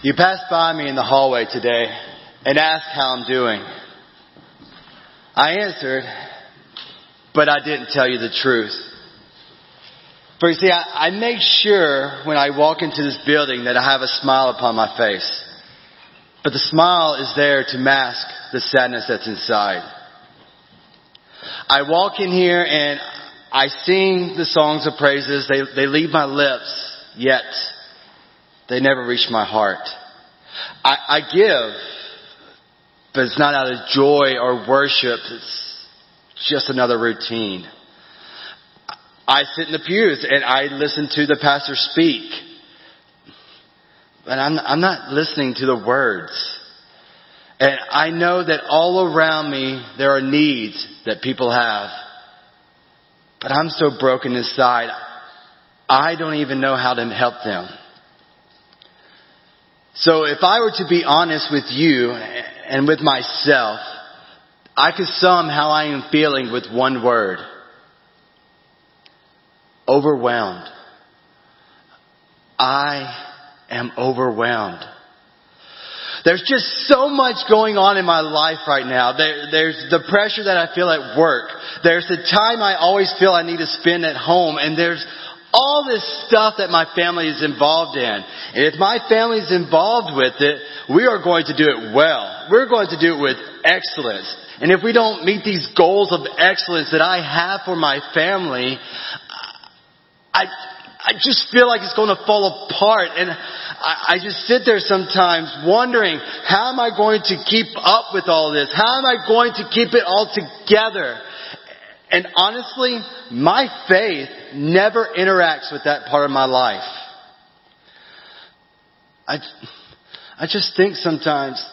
You passed by me in the hallway today and asked how I'm doing. I answered, but I didn't tell you the truth. For you see, I, I make sure when I walk into this building that I have a smile upon my face. But the smile is there to mask the sadness that's inside. I walk in here and I sing the songs of praises. They, they leave my lips, yet they never reach my heart. I, I give, but it's not out of joy or worship. It's just another routine. I sit in the pews and I listen to the pastor speak. But I'm, I'm not listening to the words. And I know that all around me there are needs that people have. But I'm so broken inside, I don't even know how to help them. So if I were to be honest with you and with myself, I could sum how I am feeling with one word. Overwhelmed. I am overwhelmed. There's just so much going on in my life right now. There, there's the pressure that I feel at work. There's the time I always feel I need to spend at home. And there's all this stuff that my family is involved in. And if my family is involved with it, we are going to do it well. We're going to do it with excellence. And if we don't meet these goals of excellence that I have for my family, I, I just feel like it's going to fall apart. And I, I just sit there sometimes wondering, how am I going to keep up with all this? How am I going to keep it all together? And honestly, my faith never interacts with that part of my life. I, I just think sometimes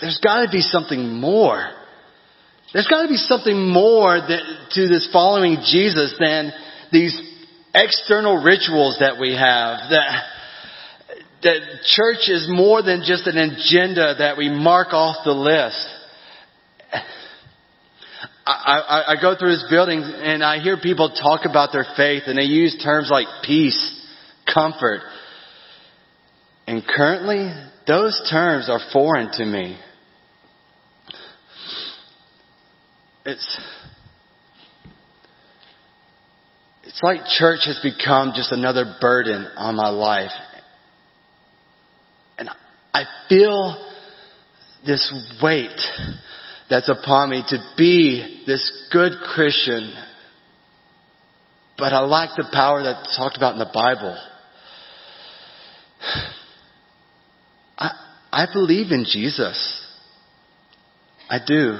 there's got to be something more. There's got to be something more that, to this following Jesus than these external rituals that we have. That, that church is more than just an agenda that we mark off the list. I, I, go through this building and I hear people talk about their faith and they use terms like peace, comfort. And currently, those terms are foreign to me. It's, it's like church has become just another burden on my life. And I feel this weight that's upon me to be this good Christian, but I lack the power that's talked about in the Bible. I, I believe in Jesus. I do.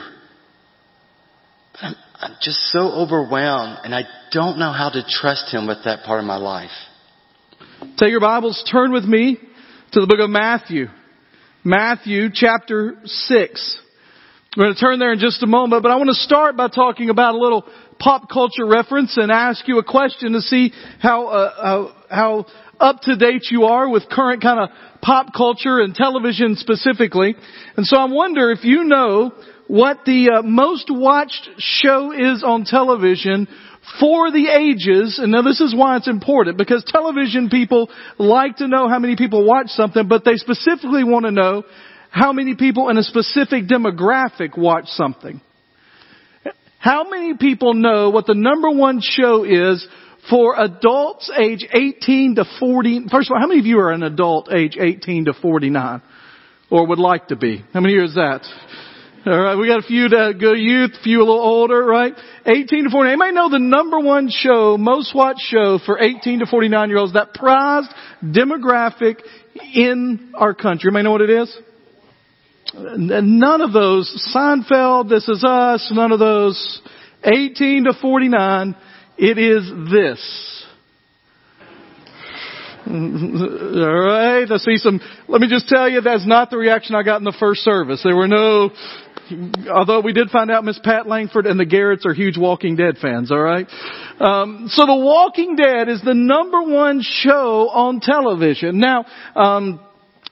But I'm, I'm just so overwhelmed and I don't know how to trust Him with that part of my life. Take your Bibles, turn with me to the book of Matthew. Matthew chapter 6. We're going to turn there in just a moment, but I want to start by talking about a little pop culture reference and ask you a question to see how uh, how, how up to date you are with current kind of pop culture and television specifically. And so I wonder if you know what the uh, most watched show is on television for the ages, and now this is why it's important, because television people like to know how many people watch something, but they specifically want to know how many people in a specific demographic watch something? How many people know what the number one show is for adults age 18 to 40? First of all, how many of you are an adult age 18 to 49? Or would like to be? How many years is that? Alright, we got a few that go youth, a few a little older, right? 18 to 49. Anybody know the number one show, most watched show for 18 to 49 year olds, that prized demographic in our country? Anybody know what it is? None of those, Seinfeld, This Is Us, none of those, 18 to 49, it is this. Alright, I see some, let me just tell you, that's not the reaction I got in the first service. There were no, although we did find out Miss Pat Langford and the Garretts are huge Walking Dead fans, alright? Um, so The Walking Dead is the number one show on television. Now, um,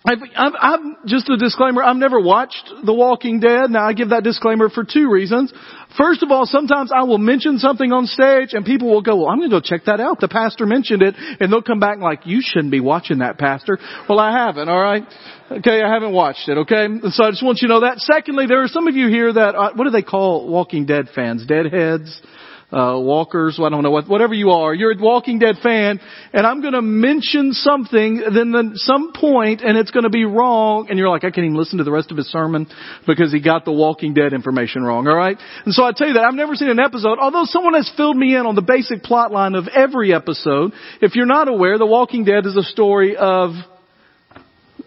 I've, I've, I've, just a disclaimer, I've never watched The Walking Dead. Now I give that disclaimer for two reasons. First of all, sometimes I will mention something on stage and people will go, well, I'm going to go check that out. The pastor mentioned it and they'll come back like, you shouldn't be watching that pastor. Well, I haven't, alright? Okay, I haven't watched it, okay? So I just want you to know that. Secondly, there are some of you here that, uh, what do they call Walking Dead fans? Deadheads? Uh, walkers, I don't know what, whatever you are, you're a Walking Dead fan, and I'm going to mention something, then then some point, and it's going to be wrong, and you're like, I can't even listen to the rest of his sermon because he got the Walking Dead information wrong. All right, and so I tell you that I've never seen an episode, although someone has filled me in on the basic plot line of every episode. If you're not aware, The Walking Dead is a story of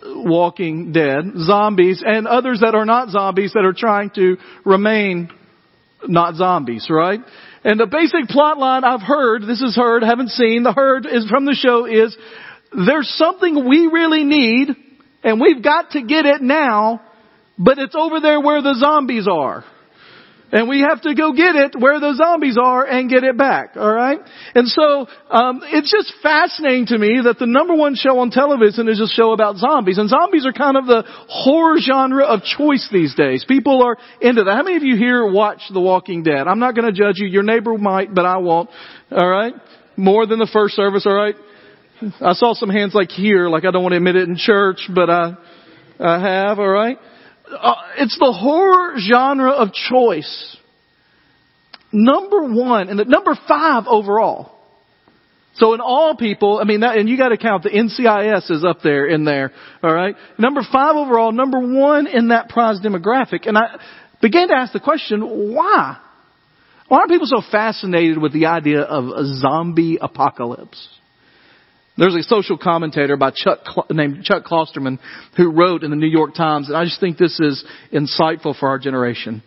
walking dead, zombies, and others that are not zombies that are trying to remain not zombies, right? And the basic plot line I've heard, this is heard, haven't seen, the heard is from the show is, there's something we really need, and we've got to get it now, but it's over there where the zombies are. And we have to go get it where the zombies are and get it back. All right. And so um, it's just fascinating to me that the number one show on television is a show about zombies, and zombies are kind of the horror genre of choice these days. People are into that. How many of you here watch The Walking Dead? I'm not to judge you. Your neighbor might, but I won't. All right. More than the first service. All right. I saw some hands like here, like I don't want to admit it in church, but I, I have. All right uh, it's the horror genre of choice. Number one, and the number five overall. So in all people, I mean, that, and you got to count the NCIS is up there in there. All right, number five overall, number one in that prize demographic, and I began to ask the question, why? Why are people so fascinated with the idea of a zombie apocalypse? There's a social commentator by Chuck, named Chuck Klosterman who wrote in the New York Times, and I just think this is insightful for our generation.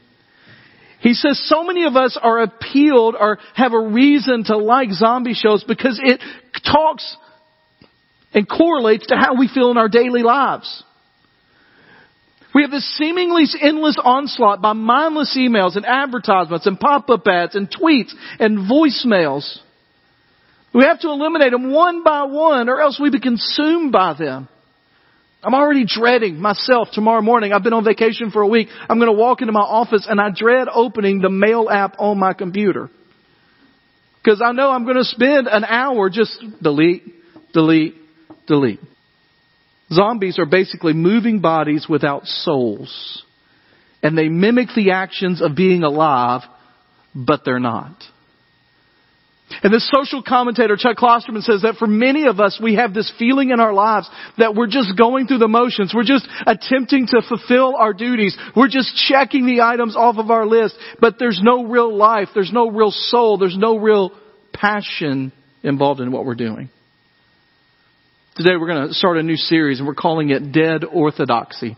He says so many of us are appealed or have a reason to like zombie shows because it talks and correlates to how we feel in our daily lives. We have this seemingly endless onslaught by mindless emails and advertisements and pop-up ads and tweets and voicemails. We have to eliminate them one by one or else we be consumed by them. I'm already dreading myself tomorrow morning. I've been on vacation for a week. I'm going to walk into my office and I dread opening the mail app on my computer. Because I know I'm going to spend an hour just delete, delete, delete. Zombies are basically moving bodies without souls. And they mimic the actions of being alive, but they're not. And this social commentator, Chuck Klosterman, says that for many of us, we have this feeling in our lives that we're just going through the motions. We're just attempting to fulfill our duties. We're just checking the items off of our list, but there's no real life. There's no real soul. There's no real passion involved in what we're doing. Today we're going to start a new series and we're calling it Dead Orthodoxy.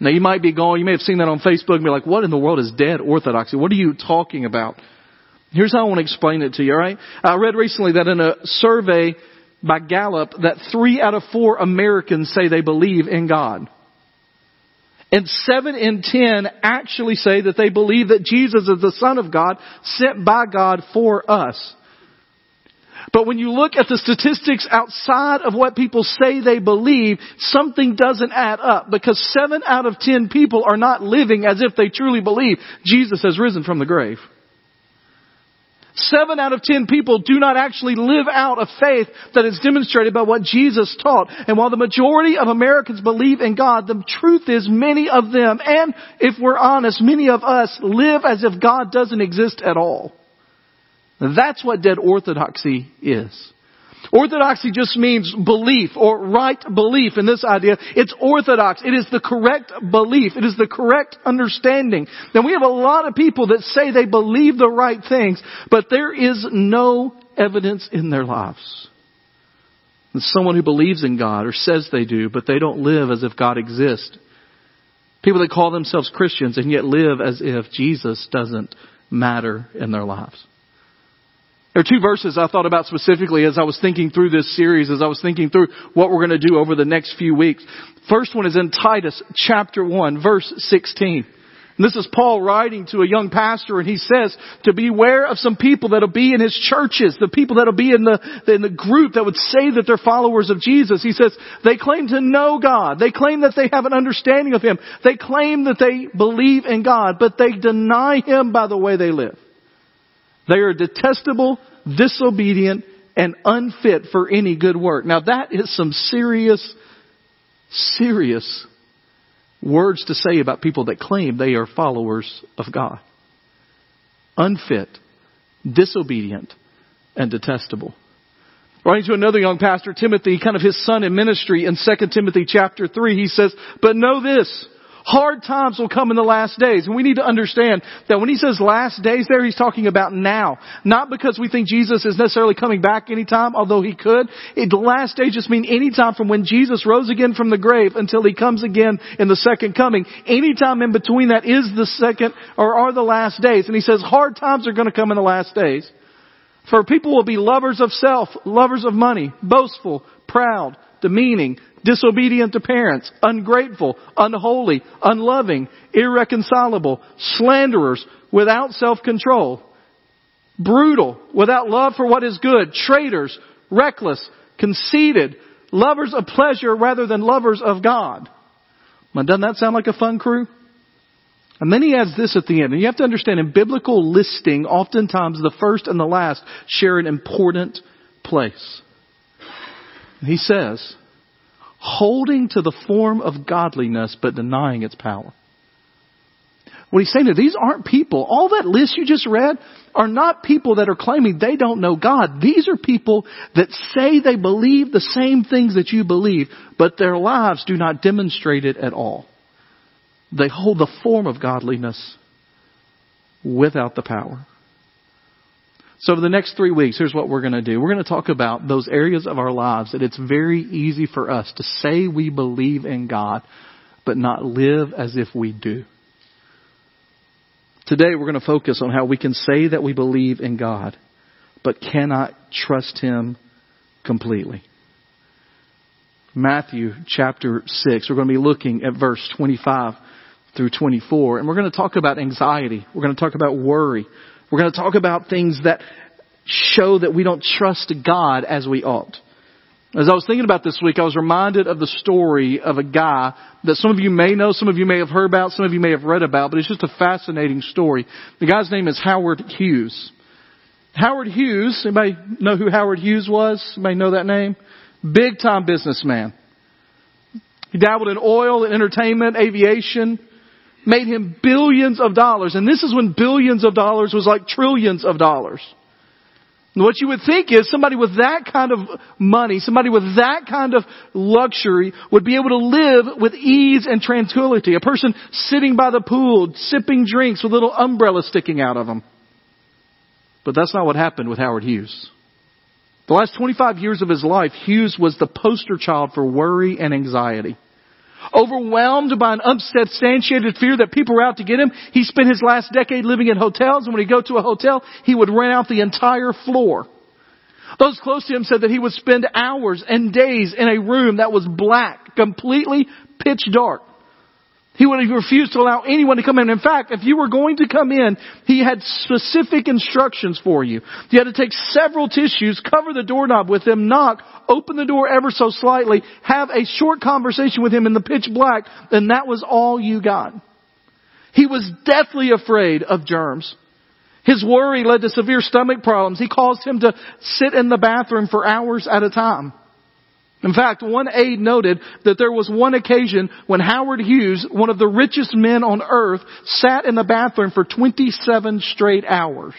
Now you might be going, you may have seen that on Facebook and be like, what in the world is dead orthodoxy? What are you talking about? Here's how I want to explain it to you, alright? I read recently that in a survey by Gallup that three out of four Americans say they believe in God. And seven in ten actually say that they believe that Jesus is the Son of God sent by God for us. But when you look at the statistics outside of what people say they believe, something doesn't add up because seven out of ten people are not living as if they truly believe Jesus has risen from the grave. Seven out of ten people do not actually live out a faith that is demonstrated by what Jesus taught. And while the majority of Americans believe in God, the truth is many of them, and if we're honest, many of us live as if God doesn't exist at all. That's what dead orthodoxy is. Orthodoxy just means belief or right belief in this idea. It's orthodox. It is the correct belief. It is the correct understanding. Now we have a lot of people that say they believe the right things, but there is no evidence in their lives. Someone who believes in God or says they do, but they don't live as if God exists. People that call themselves Christians and yet live as if Jesus doesn't matter in their lives. There are two verses I thought about specifically as I was thinking through this series, as I was thinking through what we're going to do over the next few weeks. First one is in Titus chapter 1 verse 16. And this is Paul writing to a young pastor and he says to beware of some people that'll be in his churches, the people that'll be in the, in the group that would say that they're followers of Jesus. He says they claim to know God. They claim that they have an understanding of Him. They claim that they believe in God, but they deny Him by the way they live. They are detestable, disobedient, and unfit for any good work. Now that is some serious, serious words to say about people that claim they are followers of God. Unfit, disobedient, and detestable. Writing to another young pastor, Timothy, kind of his son in ministry in 2 Timothy chapter 3, he says, But know this, Hard times will come in the last days. And we need to understand that when he says last days there, he's talking about now. Not because we think Jesus is necessarily coming back anytime, although he could. It, the last days just mean any time from when Jesus rose again from the grave until he comes again in the second coming. Any time in between that is the second or are the last days. And he says hard times are going to come in the last days. For people will be lovers of self, lovers of money, boastful, proud, demeaning, disobedient to parents, ungrateful, unholy, unloving, irreconcilable, slanderers, without self-control, brutal, without love for what is good, traitors, reckless, conceited, lovers of pleasure rather than lovers of God. Now, doesn't that sound like a fun crew? And then he adds this at the end. And you have to understand in biblical listing, oftentimes the first and the last share an important place. He says, holding to the form of godliness but denying its power. What he's saying is these aren't people. All that list you just read are not people that are claiming they don't know God. These are people that say they believe the same things that you believe, but their lives do not demonstrate it at all. They hold the form of godliness without the power. So, for the next three weeks, here's what we're going to do. We're going to talk about those areas of our lives that it's very easy for us to say we believe in God, but not live as if we do. Today, we're going to focus on how we can say that we believe in God, but cannot trust Him completely. Matthew chapter 6, we're going to be looking at verse 25 through 24, and we're going to talk about anxiety. We're going to talk about worry. We're going to talk about things that show that we don't trust God as we ought. As I was thinking about this week, I was reminded of the story of a guy that some of you may know, some of you may have heard about, some of you may have read about, but it's just a fascinating story. The guy's name is Howard Hughes. Howard Hughes, anybody know who Howard Hughes was? Anybody know that name? Big time businessman. He dabbled in oil and entertainment, aviation, made him billions of dollars. And this is when billions of dollars was like trillions of dollars. And what you would think is somebody with that kind of money, somebody with that kind of luxury would be able to live with ease and tranquility. A person sitting by the pool, sipping drinks with little umbrellas sticking out of them. But that's not what happened with Howard Hughes. The last 25 years of his life, Hughes was the poster child for worry and anxiety. Overwhelmed by an unsubstantiated fear that people were out to get him, he spent his last decade living in hotels, and when he'd go to a hotel, he would rent out the entire floor. Those close to him said that he would spend hours and days in a room that was black, completely pitch dark. He would have refused to allow anyone to come in. In fact, if you were going to come in, he had specific instructions for you. You had to take several tissues, cover the doorknob with them, knock, open the door ever so slightly, have a short conversation with him in the pitch black, and that was all you got. He was deathly afraid of germs. His worry led to severe stomach problems. He caused him to sit in the bathroom for hours at a time. In fact, one aide noted that there was one occasion when Howard Hughes, one of the richest men on earth, sat in the bathroom for 27 straight hours.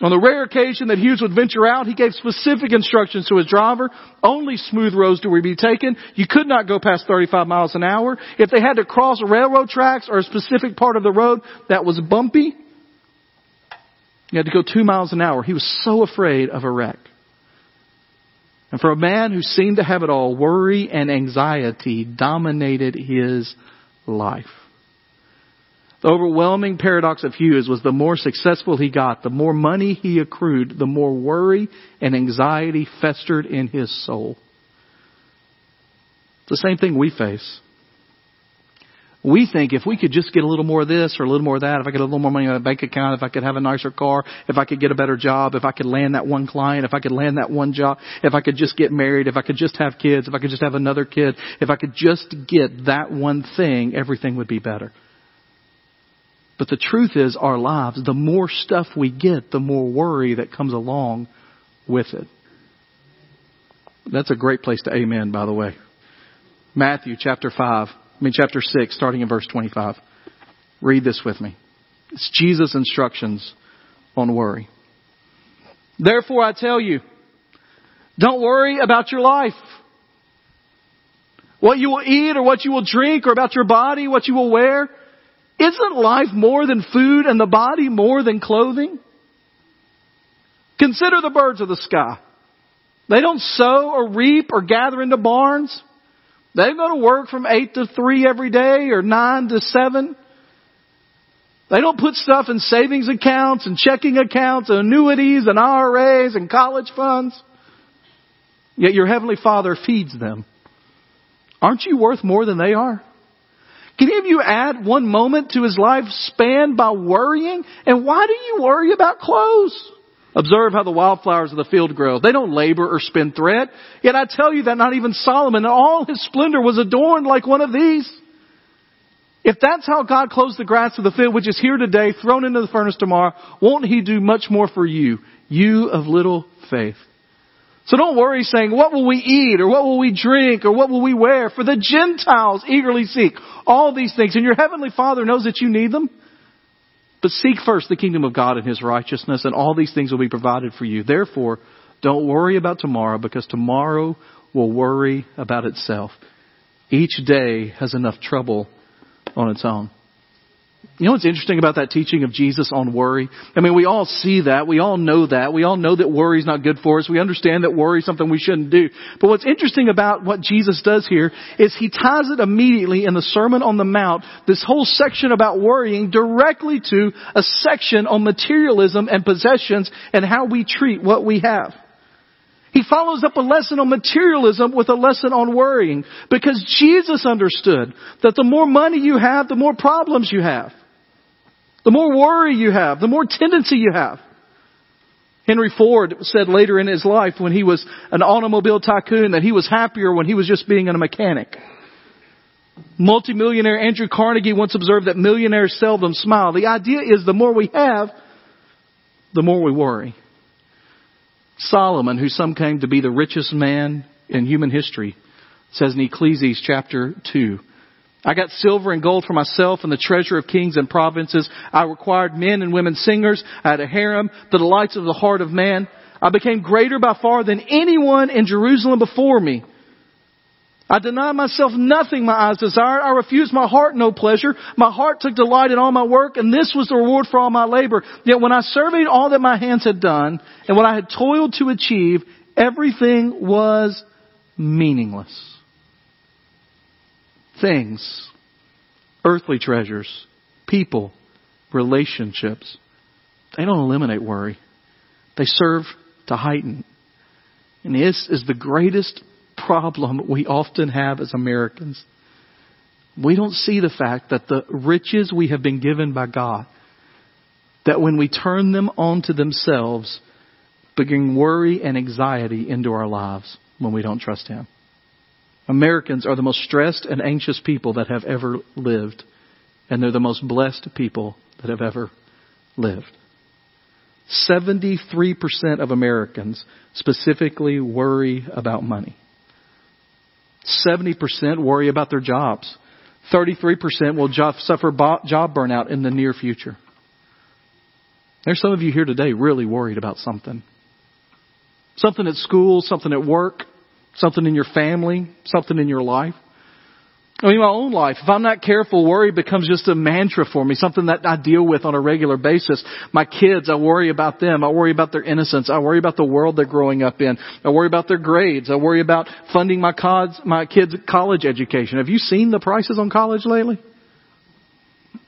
On the rare occasion that Hughes would venture out, he gave specific instructions to his driver. Only smooth roads were to be taken. You could not go past 35 miles an hour. If they had to cross railroad tracks or a specific part of the road that was bumpy, you had to go two miles an hour. He was so afraid of a wreck. And for a man who seemed to have it all, worry and anxiety dominated his life. The overwhelming paradox of Hughes was the more successful he got, the more money he accrued, the more worry and anxiety festered in his soul. It's the same thing we face. We think if we could just get a little more of this or a little more of that, if I get a little more money in my bank account, if I could have a nicer car, if I could get a better job, if I could land that one client, if I could land that one job, if I could just get married, if I could just have kids, if I could just have another kid, if I could just get that one thing, everything would be better. But the truth is our lives, the more stuff we get, the more worry that comes along with it. That's a great place to amen, by the way. Matthew chapter 5. I mean, chapter 6, starting in verse 25. Read this with me. It's Jesus' instructions on worry. Therefore, I tell you, don't worry about your life. What you will eat or what you will drink or about your body, what you will wear. Isn't life more than food and the body more than clothing? Consider the birds of the sky. They don't sow or reap or gather into barns. They go to work from 8 to 3 every day or 9 to 7. They don't put stuff in savings accounts and checking accounts and annuities and IRAs and college funds. Yet your Heavenly Father feeds them. Aren't you worth more than they are? Can any of you add one moment to his life span by worrying? And why do you worry about clothes? Observe how the wildflowers of the field grow. They don't labor or spin thread. Yet I tell you that not even Solomon in all his splendor was adorned like one of these. If that's how God clothes the grass of the field, which is here today, thrown into the furnace tomorrow, won't He do much more for you, you of little faith? So don't worry saying, what will we eat, or what will we drink, or what will we wear? For the Gentiles eagerly seek all these things, and your heavenly Father knows that you need them. But seek first the kingdom of God and His righteousness, and all these things will be provided for you. Therefore, don't worry about tomorrow, because tomorrow will worry about itself. Each day has enough trouble on its own. You know what's interesting about that teaching of Jesus on worry? I mean, we all see that. We all know that. We all know that worry is not good for us. We understand that worry is something we shouldn't do. But what's interesting about what Jesus does here is he ties it immediately in the Sermon on the Mount, this whole section about worrying directly to a section on materialism and possessions and how we treat what we have. He follows up a lesson on materialism with a lesson on worrying because Jesus understood that the more money you have, the more problems you have. The more worry you have, the more tendency you have. Henry Ford said later in his life when he was an automobile tycoon that he was happier when he was just being a mechanic. Multimillionaire Andrew Carnegie once observed that millionaires seldom smile. The idea is the more we have, the more we worry. Solomon, who some claim to be the richest man in human history, says in Ecclesiastes chapter 2, I got silver and gold for myself and the treasure of kings and provinces. I required men and women singers. I had a harem, the delights of the heart of man. I became greater by far than anyone in Jerusalem before me. I denied myself nothing my eyes desired. I refused my heart no pleasure. My heart took delight in all my work, and this was the reward for all my labor. Yet when I surveyed all that my hands had done, and what I had toiled to achieve, everything was meaningless. Things, earthly treasures, people, relationships, they don't eliminate worry. They serve to heighten. And this is the greatest problem we often have as Americans. We don't see the fact that the riches we have been given by God, that when we turn them onto themselves, bring worry and anxiety into our lives when we don't trust Him. Americans are the most stressed and anxious people that have ever lived, and they're the most blessed people that have ever lived. 73% of Americans specifically worry about money. 70% worry about their jobs. 33% will job, suffer job burnout in the near future. There's some of you here today really worried about something. Something at school, something at work, something in your family, something in your life. I mean, my own life, if I'm not careful, worry becomes just a mantra for me, something that I deal with on a regular basis. My kids, I worry about them. I worry about their innocence. I worry about the world they're growing up in. I worry about their grades. I worry about funding my, kids, my kids' college education. Have you seen the prices on college lately?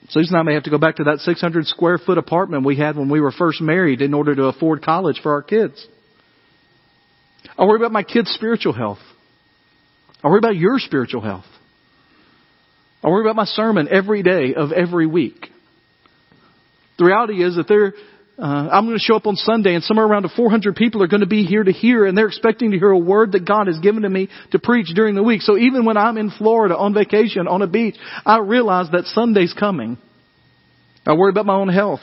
Susan and I may have to go back to that 600 square foot apartment we had when we were first married in order to afford college for our kids. I worry about my kids' spiritual health. I worry about your spiritual health. I worry about my sermon every day of every week. The reality is that they're, uh, I'm going to show up on Sunday and somewhere around 400 people are going to be here to hear and they're expecting to hear a word that God has given to me to preach during the week. So even when I'm in Florida on vacation on a beach, I realize that Sunday's coming. I worry about my own health.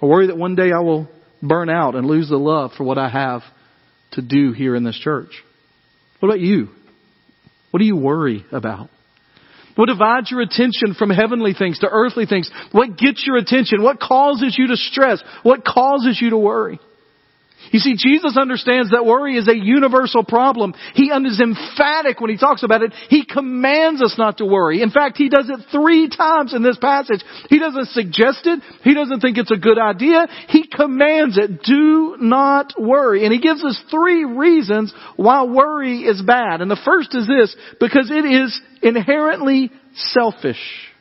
I worry that one day I will burn out and lose the love for what I have to do here in this church. What about you? What do you worry about? What divides your attention from heavenly things to earthly things? What gets your attention? What causes you to stress? What causes you to worry? You see, Jesus understands that worry is a universal problem. He is emphatic when he talks about it. He commands us not to worry. In fact, he does it three times in this passage. He doesn't suggest it. He doesn't think it's a good idea. He commands it. Do not worry. And he gives us three reasons why worry is bad. And the first is this, because it is inherently selfish.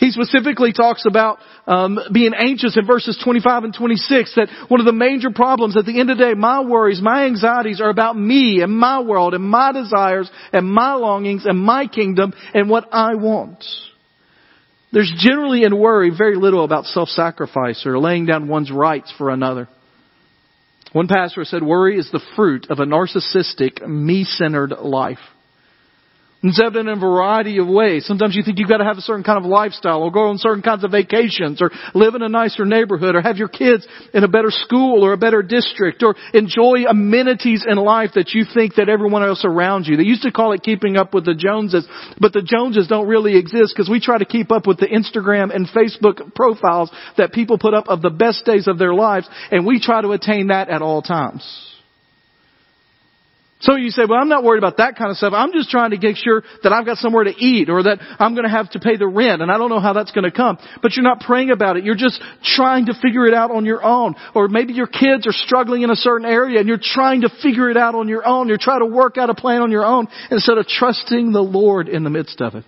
He specifically talks about um, being anxious in verses 25 and 26. That one of the major problems at the end of the day, my worries, my anxieties are about me and my world and my desires and my longings and my kingdom and what I want. There's generally in worry very little about self-sacrifice or laying down one's rights for another. One pastor said worry is the fruit of a narcissistic, me-centered life. It's evident in a variety of ways. Sometimes you think you've got to have a certain kind of lifestyle or go on certain kinds of vacations or live in a nicer neighborhood or have your kids in a better school or a better district or enjoy amenities in life that you think that everyone else around you. They used to call it keeping up with the Joneses, but the Joneses don't really exist because we try to keep up with the Instagram and Facebook profiles that people put up of the best days of their lives and we try to attain that at all times. So you say, well, I'm not worried about that kind of stuff. I'm just trying to make sure that I've got somewhere to eat or that I'm going to have to pay the rent and I don't know how that's going to come. But you're not praying about it. You're just trying to figure it out on your own. Or maybe your kids are struggling in a certain area and you're trying to figure it out on your own. You're trying to work out a plan on your own instead of trusting the Lord in the midst of it.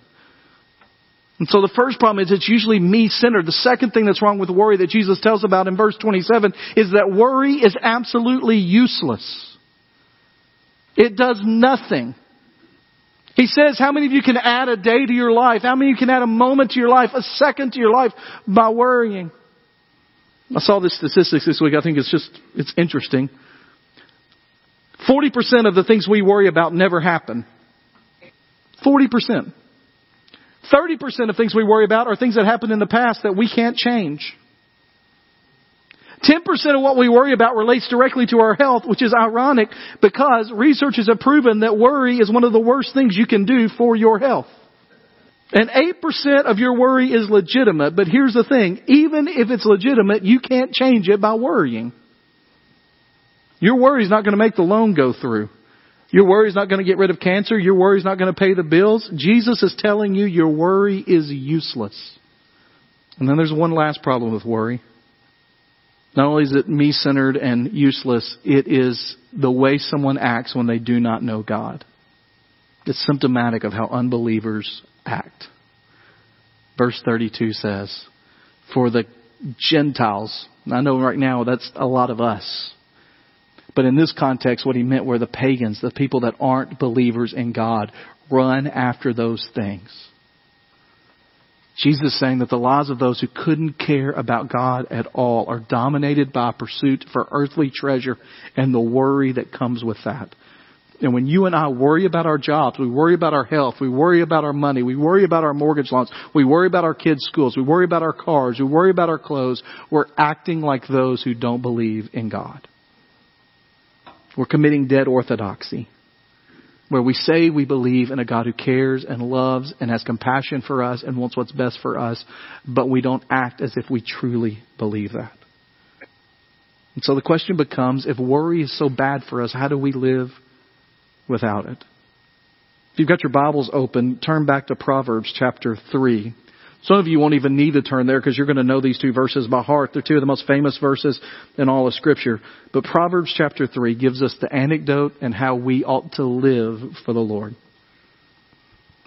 And so the first problem is it's usually me-centered. The second thing that's wrong with worry that Jesus tells about in verse 27 is that worry is absolutely useless. It does nothing. He says, how many of you can add a day to your life? How many of you can add a moment to your life, a second to your life by worrying? I saw this statistics this week. I think it's just, it's interesting. 40% of the things we worry about never happen. 40%. 30% of things we worry about are things that happened in the past that we can't change. 10% of what we worry about relates directly to our health, which is ironic because researchers have proven that worry is one of the worst things you can do for your health. And 8% of your worry is legitimate, but here's the thing, even if it's legitimate, you can't change it by worrying. Your worry is not going to make the loan go through. Your worry is not going to get rid of cancer. Your worry is not going to pay the bills. Jesus is telling you your worry is useless. And then there's one last problem with worry. Not only is it me centered and useless, it is the way someone acts when they do not know God. It's symptomatic of how unbelievers act. Verse 32 says, For the Gentiles, I know right now that's a lot of us. But in this context, what he meant were the pagans, the people that aren't believers in God, run after those things. Jesus is saying that the lives of those who couldn't care about God at all are dominated by pursuit for earthly treasure and the worry that comes with that. And when you and I worry about our jobs, we worry about our health, we worry about our money, we worry about our mortgage loans, we worry about our kids' schools, we worry about our cars, we worry about our clothes, we're acting like those who don't believe in God. We're committing dead orthodoxy where we say we believe in a God who cares and loves and has compassion for us and wants what's best for us, but we don't act as if we truly believe that. And so the question becomes, if worry is so bad for us, how do we live without it? If you've got your Bibles open, turn back to Proverbs chapter 3. Some of you won't even need to turn there because you're going to know these two verses by heart. They're two of the most famous verses in all of Scripture. But Proverbs chapter 3 gives us the anecdote and how we ought to live for the Lord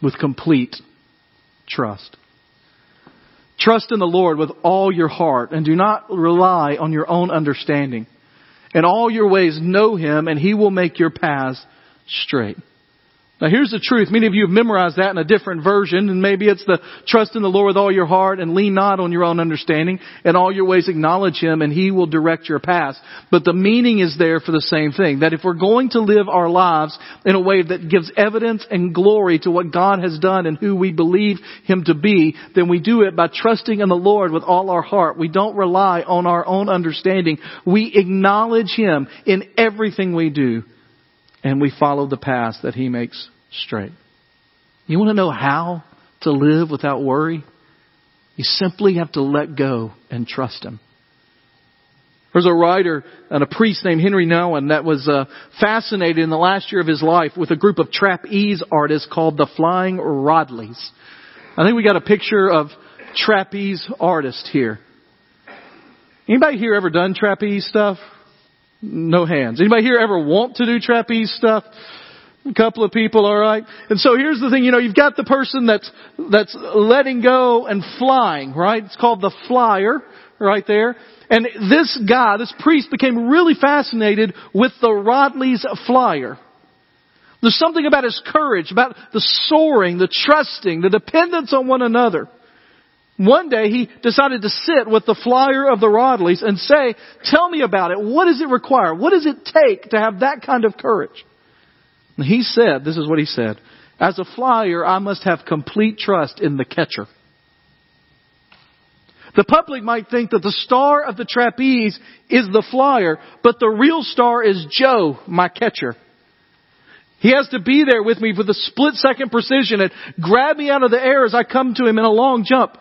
with complete trust. Trust in the Lord with all your heart and do not rely on your own understanding. In all your ways know Him and He will make your paths straight. Now here's the truth. Many of you have memorized that in a different version, and maybe it's the trust in the Lord with all your heart and lean not on your own understanding. and all your ways acknowledge Him and He will direct your path. But the meaning is there for the same thing. That if we're going to live our lives in a way that gives evidence and glory to what God has done and who we believe Him to be, then we do it by trusting in the Lord with all our heart. We don't rely on our own understanding. We acknowledge Him in everything we do and we follow the path that He makes straight. You want to know how to live without worry? You simply have to let go and trust Him. There's a writer and a priest named Henri Nouwen that was uh, fascinated in the last year of his life with a group of trapeze artists called the Flying Rodleighs. I think we got a picture of trapeze artists here. Anybody here ever done trapeze stuff? No hands. Anybody here ever want to do trapeze stuff? A couple of people, alright? And so here's the thing, you know, you've got the person that's, that's letting go and flying, right? It's called the flyer, right there. And this guy, this priest became really fascinated with the Rodleigh's flyer. There's something about his courage, about the soaring, the trusting, the dependence on one another. One day he decided to sit with the flyer of the Rodleighs and say, tell me about it. What does it require? What does it take to have that kind of courage? And he said, this is what he said, as a flyer, I must have complete trust in the catcher. The public might think that the star of the trapeze is the flyer, but the real star is Joe, my catcher. He has to be there with me with a split second precision and grab me out of the air as I come to him in a long jump.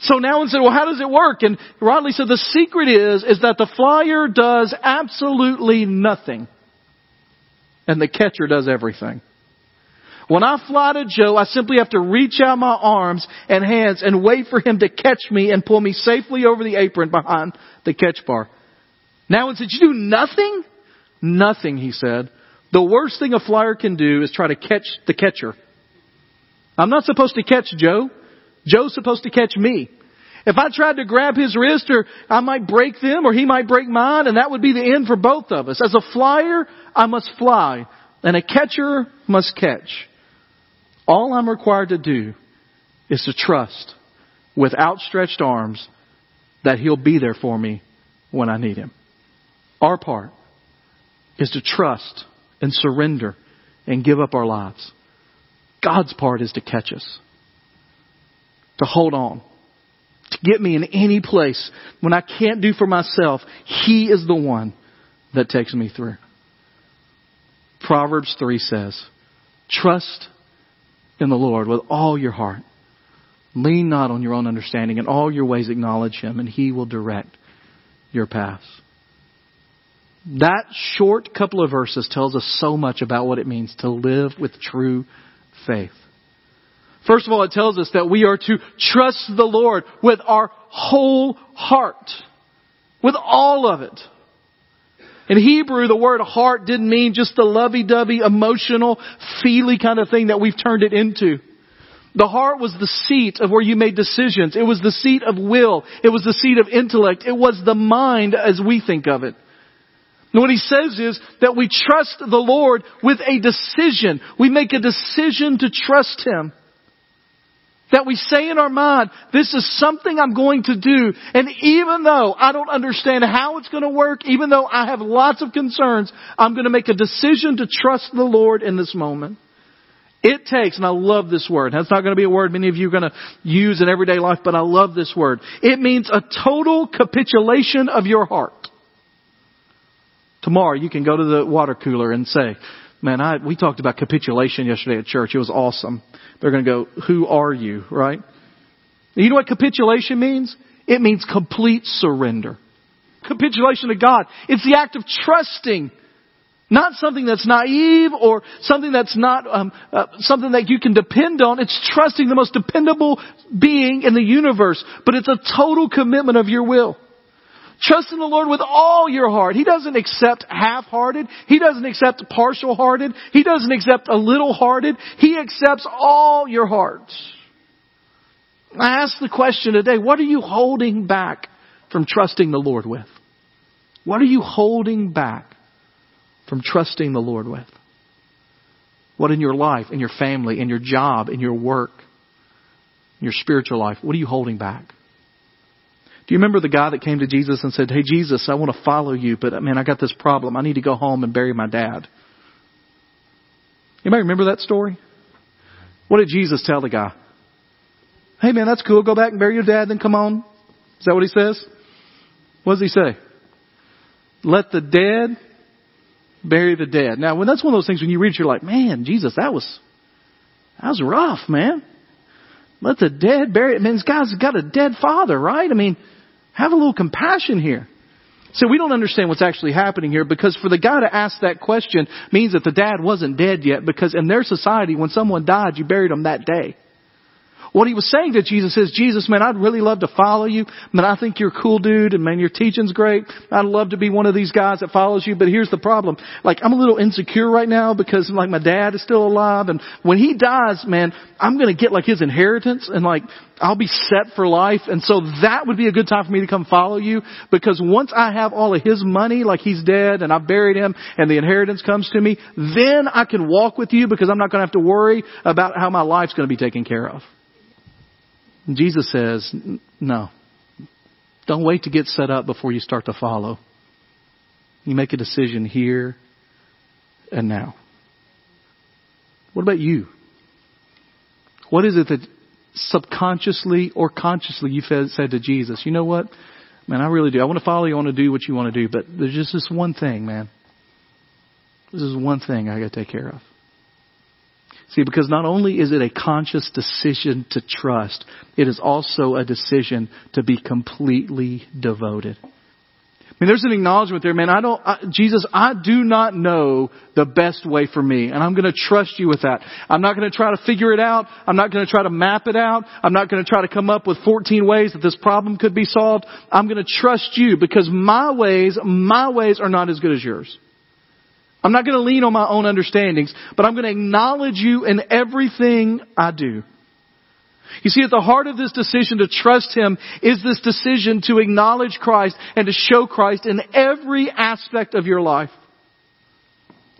So Nouwen said, well, how does it work? And Rodleigh said the secret is, is that the flyer does absolutely nothing. And the catcher does everything. When I fly to Joe, I simply have to reach out my arms and hands and wait for him to catch me and pull me safely over the apron behind the catch bar. Nouwen said, you do nothing? Nothing, he said. The worst thing a flyer can do is try to catch the catcher. I'm not supposed to catch Joe. Joe's supposed to catch me. If I tried to grab his wrist or I might break them or he might break mine and that would be the end for both of us. As a flyer, I must fly and a catcher must catch. All I'm required to do is to trust with outstretched arms that he'll be there for me when I need him. Our part is to trust and surrender and give up our lives. God's part is to catch us to hold on, to get me in any place when I can't do for myself. He is the one that takes me through. Proverbs 3 says, Trust in the Lord with all your heart. Lean not on your own understanding. In all your ways acknowledge Him, and He will direct your paths. That short couple of verses tells us so much about what it means to live with true faith. First of all, it tells us that we are to trust the Lord with our whole heart. With all of it. In Hebrew, the word heart didn't mean just the lovey-dovey, emotional, feely kind of thing that we've turned it into. The heart was the seat of where you made decisions. It was the seat of will. It was the seat of intellect. It was the mind as we think of it. And what he says is that we trust the Lord with a decision. We make a decision to trust Him. That we say in our mind, this is something I'm going to do. And even though I don't understand how it's going to work, even though I have lots of concerns, I'm going to make a decision to trust the Lord in this moment. It takes, and I love this word. That's not going to be a word many of you are going to use in everyday life, but I love this word. It means a total capitulation of your heart. Tomorrow you can go to the water cooler and say, man, I, we talked about capitulation yesterday at church. It was awesome. They're going to go, who are you, right? You know what capitulation means? It means complete surrender. Capitulation to God. It's the act of trusting. Not something that's naive or something that's not um, uh, something that you can depend on. It's trusting the most dependable being in the universe, but it's a total commitment of your will. Trust in the Lord with all your heart. He doesn't accept half-hearted. He doesn't accept partial-hearted. He doesn't accept a little-hearted. He accepts all your heart. I ask the question today, what are you holding back from trusting the Lord with? What are you holding back from trusting the Lord with? What in your life, in your family, in your job, in your work, in your spiritual life, what are you holding back? Do you remember the guy that came to Jesus and said, Hey Jesus, I want to follow you, but uh, man, I got this problem. I need to go home and bury my dad. Anybody remember that story? What did Jesus tell the guy? Hey man, that's cool. Go back and bury your dad, then come on. Is that what he says? What does he say? Let the dead bury the dead. Now, when that's one of those things when you read it, you're like, man, Jesus, that was, that was rough, man. Let the dead bury it. I mean, this guy's got a dead father, right? I mean, have a little compassion here. So we don't understand what's actually happening here because for the guy to ask that question means that the dad wasn't dead yet because in their society, when someone died, you buried them that day. What he was saying to Jesus is, Jesus, man, I'd really love to follow you. Man, I think you're a cool dude and man, your teaching's great. I'd love to be one of these guys that follows you, but here's the problem. Like, I'm a little insecure right now because like my dad is still alive and when he dies, man, I'm gonna get like his inheritance and like, I'll be set for life. And so that would be a good time for me to come follow you because once I have all of his money, like he's dead and I've buried him and the inheritance comes to me, then I can walk with you because I'm not going to have to worry about how my life's going to be taken care of. Jesus says, no. Don't wait to get set up before you start to follow. You make a decision here and now. What about you? What is it that subconsciously or consciously you said to Jesus, you know what? Man, I really do. I want to follow you. I want to do what you want to do. But there's just this one thing, man. This is one thing I got to take care of. See, because not only is it a conscious decision to trust, it is also a decision to be completely devoted. I mean, there's an acknowledgement there, man. I don't, I, Jesus, I do not know the best way for me, and I'm going to trust you with that. I'm not going to try to figure it out. I'm not going to try to map it out. I'm not going to try to come up with 14 ways that this problem could be solved. I'm going to trust you because my ways, my ways are not as good as yours. I'm not going to lean on my own understandings, but I'm going to acknowledge you in everything I do. You see, at the heart of this decision to trust Him is this decision to acknowledge Christ and to show Christ in every aspect of your life.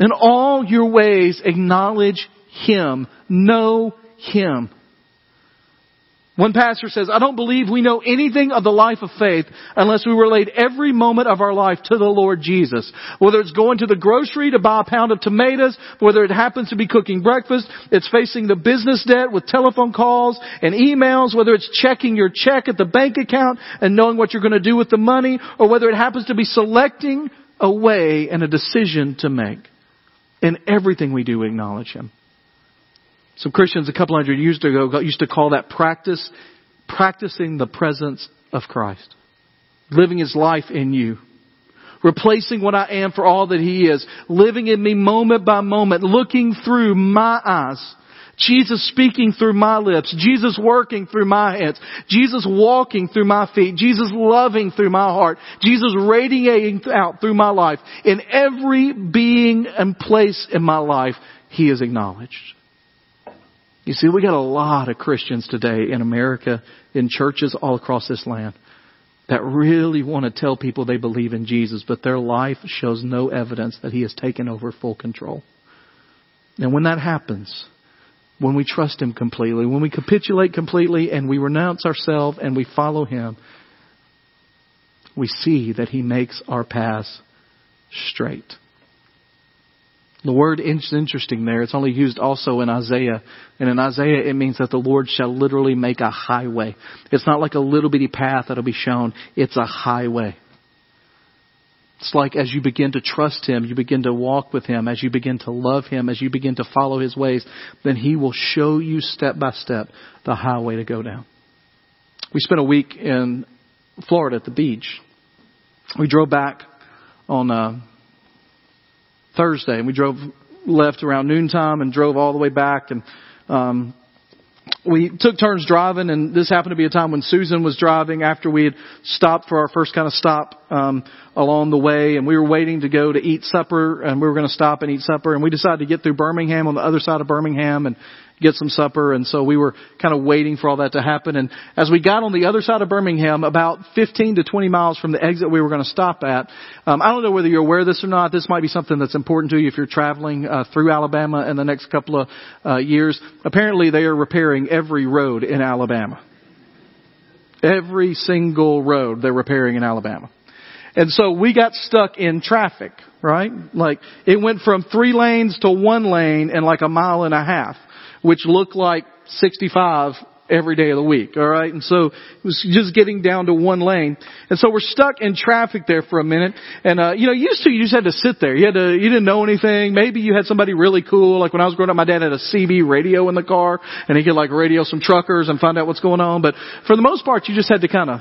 In all your ways, acknowledge Him. Know Him. One pastor says, I don't believe we know anything of the life of faith unless we relate every moment of our life to the Lord Jesus. Whether it's going to the grocery to buy a pound of tomatoes, whether it happens to be cooking breakfast, it's facing the business debt with telephone calls and emails, whether it's checking your check at the bank account and knowing what you're going to do with the money, or whether it happens to be selecting a way and a decision to make. In everything we do, we acknowledge Him. Some Christians a couple hundred years ago used to call that practice, practicing the presence of Christ. Living His life in you. Replacing what I am for all that He is. Living in me moment by moment. Looking through my eyes. Jesus speaking through my lips. Jesus working through my hands. Jesus walking through my feet. Jesus loving through my heart. Jesus radiating out through my life. In every being and place in my life, He is acknowledged. You see, we got a lot of Christians today in America, in churches all across this land, that really want to tell people they believe in Jesus, but their life shows no evidence that He has taken over full control. And when that happens, when we trust Him completely, when we capitulate completely and we renounce ourselves and we follow Him, we see that He makes our paths straight. The word is interesting there. It's only used also in Isaiah. And in Isaiah, it means that the Lord shall literally make a highway. It's not like a little bitty path that'll be shown. It's a highway. It's like as you begin to trust Him, you begin to walk with Him, as you begin to love Him, as you begin to follow His ways, then He will show you step by step the highway to go down. We spent a week in Florida at the beach. We drove back on uh, Thursday, and we drove left around noontime and drove all the way back. And um, we took turns driving, and this happened to be a time when Susan was driving after we had stopped for our first kind of stop um, along the way, and we were waiting to go to eat supper, and we were going to stop and eat supper, and we decided to get through Birmingham on the other side of Birmingham, and get some supper. And so we were kind of waiting for all that to happen. And as we got on the other side of Birmingham, about 15 to 20 miles from the exit we were going to stop at, um, I don't know whether you're aware of this or not. This might be something that's important to you if you're traveling uh, through Alabama in the next couple of uh, years. Apparently, they are repairing every road in Alabama. Every single road they're repairing in Alabama. And so we got stuck in traffic, right? Like it went from three lanes to one lane in like a mile and a half which look like 65 every day of the week, alright? And so it was just getting down to one lane. And so we're stuck in traffic there for a minute. And, uh, you know, used to you just had to sit there. You had to, you didn't know anything. Maybe you had somebody really cool. Like when I was growing up, my dad had a CB radio in the car and he could like radio some truckers and find out what's going on. But for the most part, you just had to kind of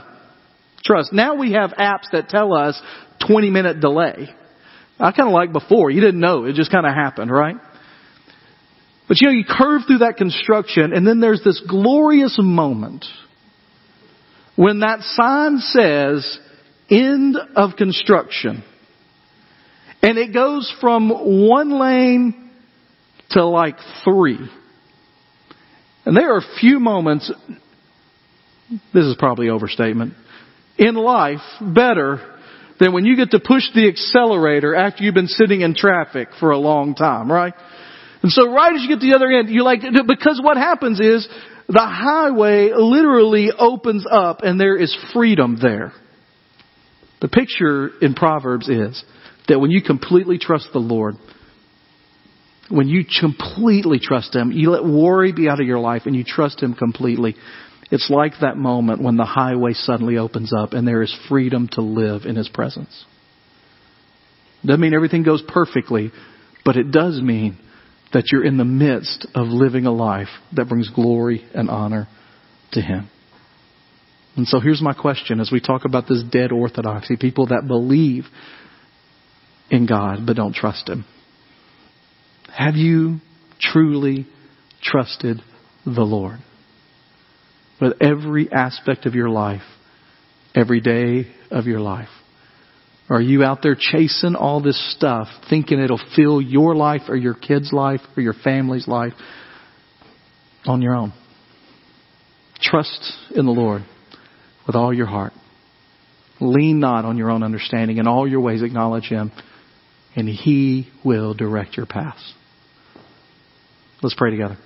trust. Now we have apps that tell us 20 minute delay. I kind of like before. You didn't know. It just kind of happened, right? But you know, you curve through that construction and then there's this glorious moment when that sign says end of construction. And it goes from one lane to like three. And there are a few moments, this is probably overstatement, in life better than when you get to push the accelerator after you've been sitting in traffic for a long time, right? And so right as you get to the other end, you like, because what happens is the highway literally opens up and there is freedom there. The picture in Proverbs is that when you completely trust the Lord, when you completely trust Him, you let worry be out of your life and you trust Him completely. It's like that moment when the highway suddenly opens up and there is freedom to live in His presence. Doesn't mean everything goes perfectly, but it does mean that you're in the midst of living a life that brings glory and honor to Him. And so here's my question as we talk about this dead orthodoxy, people that believe in God but don't trust Him. Have you truly trusted the Lord? With every aspect of your life, every day of your life. Are you out there chasing all this stuff, thinking it'll fill your life or your kid's life or your family's life on your own? Trust in the Lord with all your heart. Lean not on your own understanding. In all your ways acknowledge Him, and He will direct your paths. Let's pray together.